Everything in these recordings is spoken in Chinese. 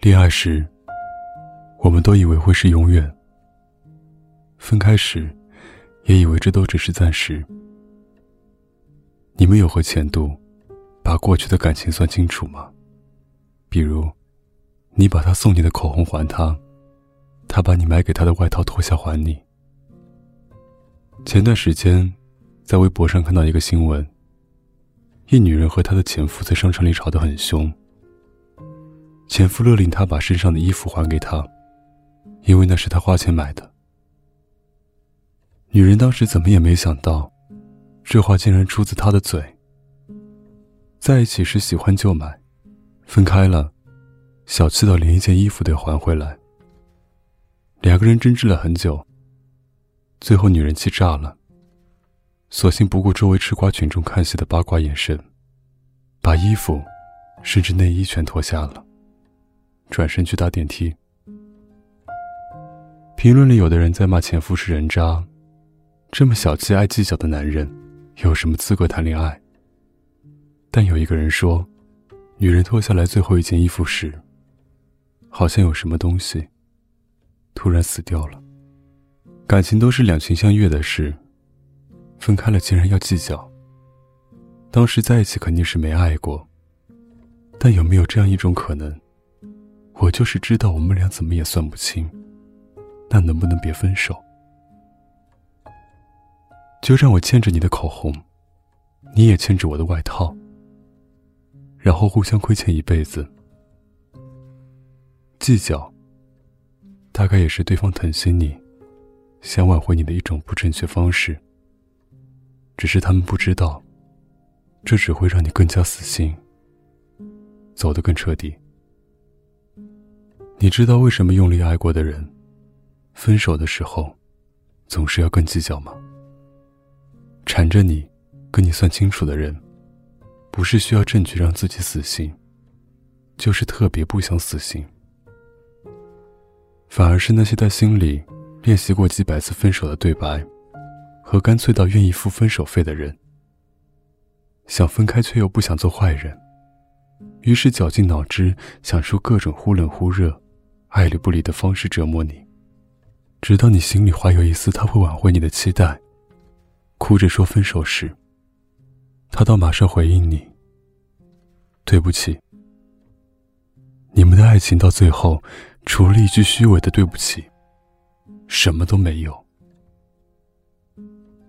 恋爱时，我们都以为会是永远；分开时，也以为这都只是暂时。你们有和前度把过去的感情算清楚吗？比如，你把他送你的口红还他，他把你买给他的外套脱下还你。前段时间，在微博上看到一个新闻：一女人和她的前夫在商场里吵得很凶，前夫勒令她把身上的衣服还给他，因为那是他花钱买的。女人当时怎么也没想到，这话竟然出自他的嘴。在一起时喜欢就买，分开了，小气到连一件衣服都要还回来。两个人争执了很久。最后，女人气炸了，索性不顾周围吃瓜群众看戏的八卦眼神，把衣服，甚至内衣全脱下了，转身去搭电梯。评论里有的人在骂前夫是人渣，这么小气爱计较的男人，有什么资格谈恋爱？但有一个人说，女人脱下来最后一件衣服时，好像有什么东西，突然死掉了。感情都是两情相悦的事，分开了竟然要计较。当时在一起肯定是没爱过，但有没有这样一种可能？我就是知道我们俩怎么也算不清，那能不能别分手？就让我牵着你的口红，你也牵着我的外套，然后互相亏欠一辈子。计较，大概也是对方疼惜你。想挽回你的一种不正确方式，只是他们不知道，这只会让你更加死心，走得更彻底。你知道为什么用力爱过的人，分手的时候，总是要更计较吗？缠着你，跟你算清楚的人，不是需要证据让自己死心，就是特别不想死心，反而是那些在心里。练习过几百次分手的对白，和干脆到愿意付分手费的人，想分开却又不想做坏人，于是绞尽脑汁想出各种忽冷忽热、爱理不理的方式折磨你，直到你心里怀有一丝他会挽回你的期待，哭着说分手时，他倒马上回应你：“对不起。”你们的爱情到最后，除了一句虚伪的对不起。什么都没有。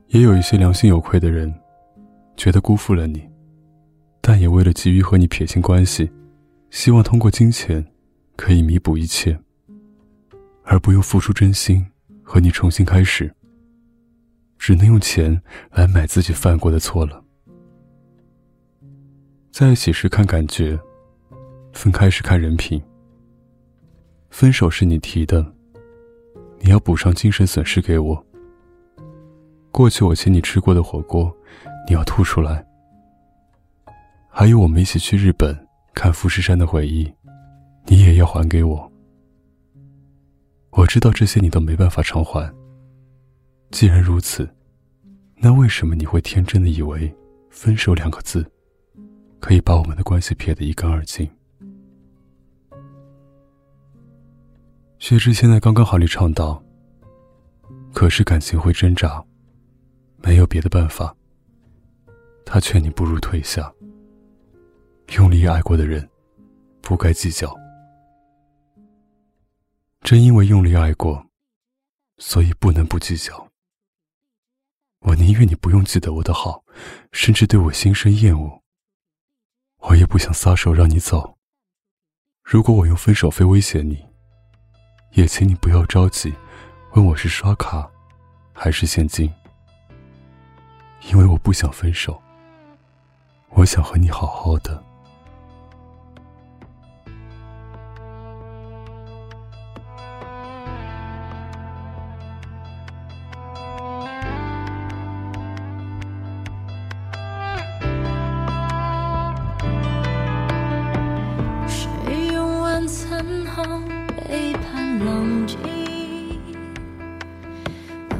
也有一些良心有愧的人，觉得辜负了你，但也为了急于和你撇清关系，希望通过金钱可以弥补一切，而不用付出真心和你重新开始。只能用钱来买自己犯过的错了。在一起时看感觉，分开时看人品。分手是你提的。你要补上精神损失给我。过去我请你吃过的火锅，你要吐出来。还有我们一起去日本看富士山的回忆，你也要还给我。我知道这些你都没办法偿还。既然如此，那为什么你会天真的以为“分手”两个字，可以把我们的关系撇得一干二净？薛之谦在刚刚好里唱道：“可是感情会挣扎，没有别的办法。他劝你不如退下。用力爱过的人，不该计较。正因为用力爱过，所以不能不计较。我宁愿你不用记得我的好，甚至对我心生厌恶。我也不想撒手让你走。如果我用分手费威胁你。”也请你不要着急，问我是刷卡还是现金，因为我不想分手，我想和你好好的。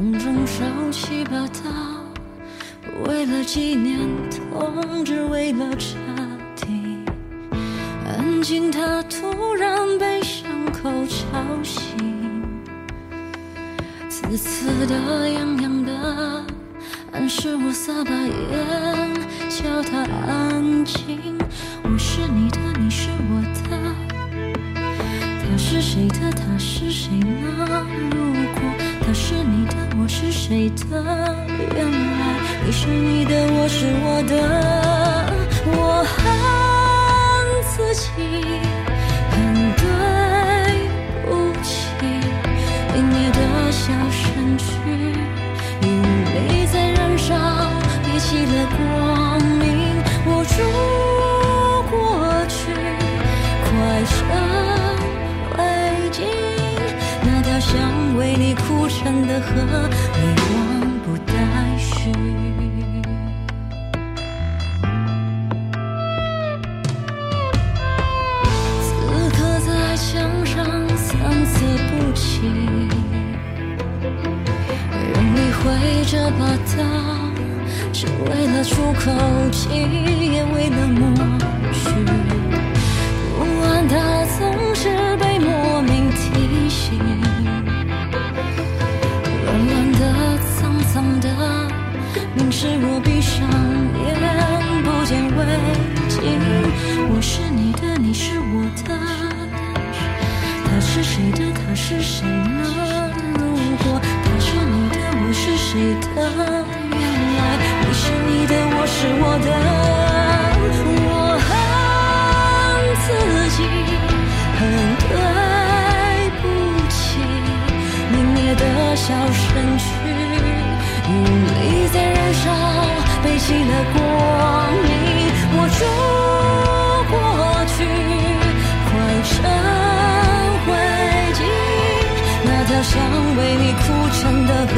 当中烧起把刀，为了纪念痛，只为了彻底。安静，他突然被伤口。吵醒，刺刺的、痒痒的，暗示我撒把盐，叫他安静。我是你的，你是我的，他是谁的？他是谁呢？如果他是你，谁的？原来你是你的，我是我的，我还你忘不待续，此刻在墙上残次不齐，用力挥着把刀，只为了出口气，也为了抹去。不安它曾是被抹。我闭上眼，不见未尽。我是你的，你是我的。他是谁的？他是谁呢？如果他是你的，我是谁的？原来你是你的，我是我的。我恨自己，恨对不起。明灭的小身躯。背起了光明，握住过去，换成灰烬，那条想为你铺成的河。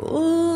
Ooh.